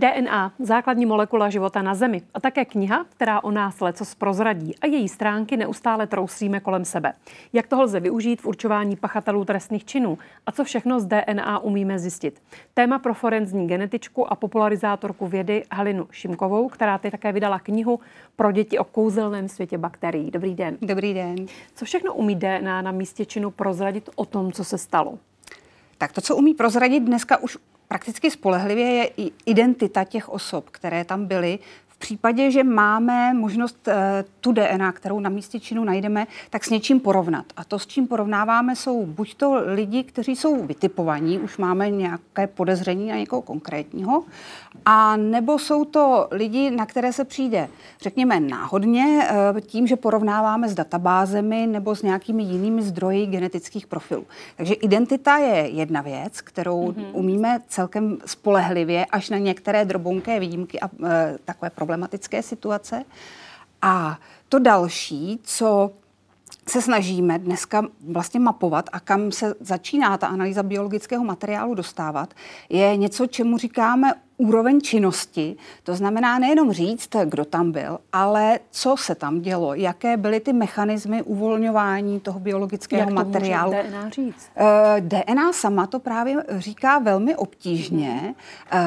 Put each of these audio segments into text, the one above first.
DNA, základní molekula života na Zemi a také kniha, která o nás leco prozradí a její stránky neustále trousíme kolem sebe. Jak toho lze využít v určování pachatelů trestných činů a co všechno z DNA umíme zjistit. Téma pro forenzní genetičku a popularizátorku vědy Halinu Šimkovou, která ty také vydala knihu pro děti o kouzelném světě bakterií. Dobrý den. Dobrý den. Co všechno umí DNA na místě činu prozradit o tom, co se stalo? Tak to, co umí prozradit dneska už prakticky spolehlivě, je i identita těch osob, které tam byly případě, že máme možnost eh, tu DNA, kterou na místě činu najdeme, tak s něčím porovnat. A to, s čím porovnáváme, jsou buď to lidi, kteří jsou vytipovaní, už máme nějaké podezření na někoho konkrétního, a nebo jsou to lidi, na které se přijde, řekněme, náhodně, eh, tím, že porovnáváme s databázemi nebo s nějakými jinými zdroji genetických profilů. Takže identita je jedna věc, kterou mm-hmm. umíme celkem spolehlivě, až na některé drobonké výjimky a e, takové problémy problematické situace. A to další, co se snažíme dneska vlastně mapovat a kam se začíná ta analýza biologického materiálu dostávat, je něco, čemu říkáme úroveň činnosti. To znamená nejenom říct, kdo tam byl, ale co se tam dělo, jaké byly ty mechanismy uvolňování toho biologického Jak materiálu. Jak DNA říct? Eh, DNA sama to právě říká velmi obtížně uh,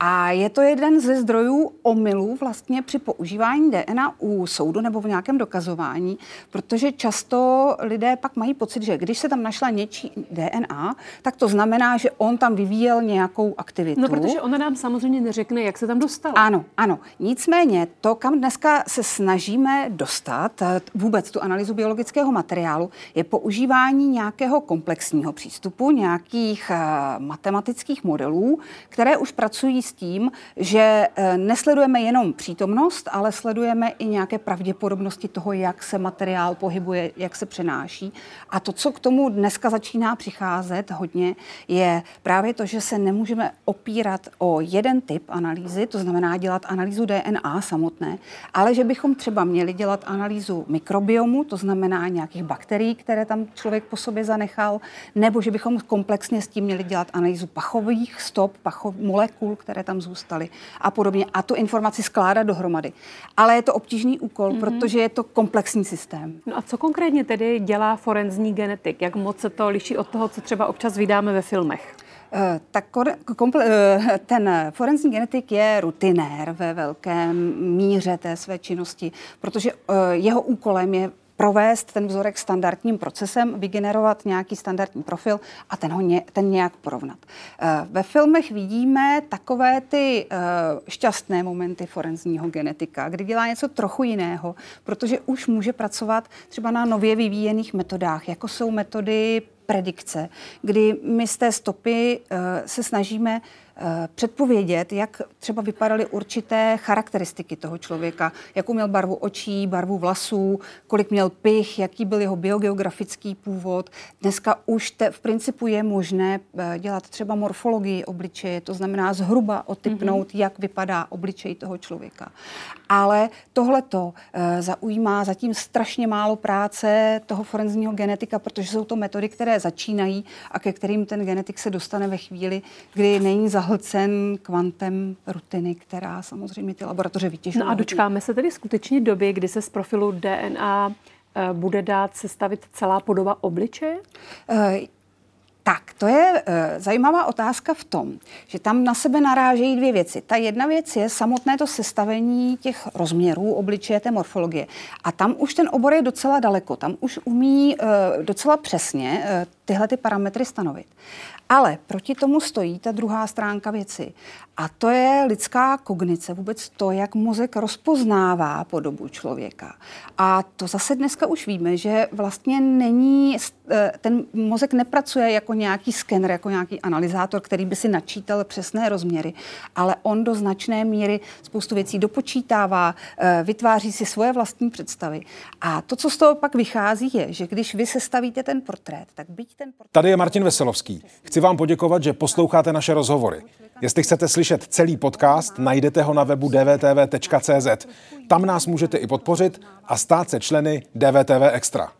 a je to jeden ze zdrojů omylů vlastně při používání DNA u soudu nebo v nějakém dokazování, protože často lidé pak mají pocit, že když se tam našla něčí DNA, tak to znamená, že on tam vyvíjel nějakou aktivitu. No, protože ona nám samozřejmě samozřejmě neřekne, jak se tam dostala. Ano, ano. Nicméně to, kam dneska se snažíme dostat, eh, vůbec tu analýzu biologického materiálu, je používání nějakého komplexního přístupu, nějakých uh, matematických modelů, které už pracují s tím, že uh, nesledujeme jenom přítomnost, ale sledujeme i nějaké pravděpodobnosti toho, jak se materiál pohybuje, jak se přenáší. A to, co k tomu dneska začíná přicházet hodně, je právě to, že se nemůžeme opírat o jeden jeden typ analýzy, to znamená dělat analýzu DNA samotné, ale že bychom třeba měli dělat analýzu mikrobiomu, to znamená nějakých bakterií, které tam člověk po sobě zanechal, nebo že bychom komplexně s tím měli dělat analýzu pachových stop, pachov, molekul, které tam zůstaly a podobně a tu informaci skládat dohromady. Ale je to obtížný úkol, mm-hmm. protože je to komplexní systém. No a co konkrétně tedy dělá forenzní genetik? Jak moc se to liší od toho, co třeba občas vydáme ve filmech? Eh, tak eh, ten forenzní genetik je rutinér ve velké míře té své činnosti, protože eh, jeho úkolem je provést ten vzorek standardním procesem, vygenerovat nějaký standardní profil a ten, ho ně, ten nějak porovnat. Ve filmech vidíme takové ty šťastné momenty forenzního genetika, kdy dělá něco trochu jiného, protože už může pracovat třeba na nově vyvíjených metodách, jako jsou metody predikce, kdy my z té stopy uh, se snažíme Eh, předpovědět, jak třeba vypadaly určité charakteristiky toho člověka, jakou měl barvu očí, barvu vlasů, kolik měl pich, jaký byl jeho biogeografický původ. Dneska už te, v principu je možné eh, dělat třeba morfologii obličeje, to znamená zhruba otypnout, mm-hmm. jak vypadá obličej toho člověka. Ale tohle to e, zaujímá zatím strašně málo práce toho forenzního genetika, protože jsou to metody, které začínají a ke kterým ten genetik se dostane ve chvíli, kdy není zahled zahlcen kvantem rutiny, která samozřejmě ty laboratoře vytěžují. No a dočkáme se tedy skutečně doby, kdy se z profilu DNA eh, bude dát sestavit celá podoba obličeje? Uh, tak, to je uh, zajímavá otázka v tom, že tam na sebe narážejí dvě věci. Ta jedna věc je samotné to sestavení těch rozměrů obličeje, té morfologie. A tam už ten obor je docela daleko. Tam už umí uh, docela přesně uh, tyhle ty parametry stanovit. Ale proti tomu stojí ta druhá stránka věci. A to je lidská kognice, vůbec to, jak mozek rozpoznává podobu člověka. A to zase dneska už víme, že vlastně není, eh, ten mozek nepracuje jako nějaký skener, jako nějaký analyzátor, který by si načítal přesné rozměry, ale on do značné míry spoustu věcí dopočítává, eh, vytváří si svoje vlastní představy. A to, co z toho pak vychází, je, že když vy sestavíte ten portrét, tak byť. Tady je Martin Veselovský. Chci vám poděkovat, že posloucháte naše rozhovory. Jestli chcete slyšet celý podcast, najdete ho na webu dvtv.cz. Tam nás můžete i podpořit a stát se členy DVTV Extra.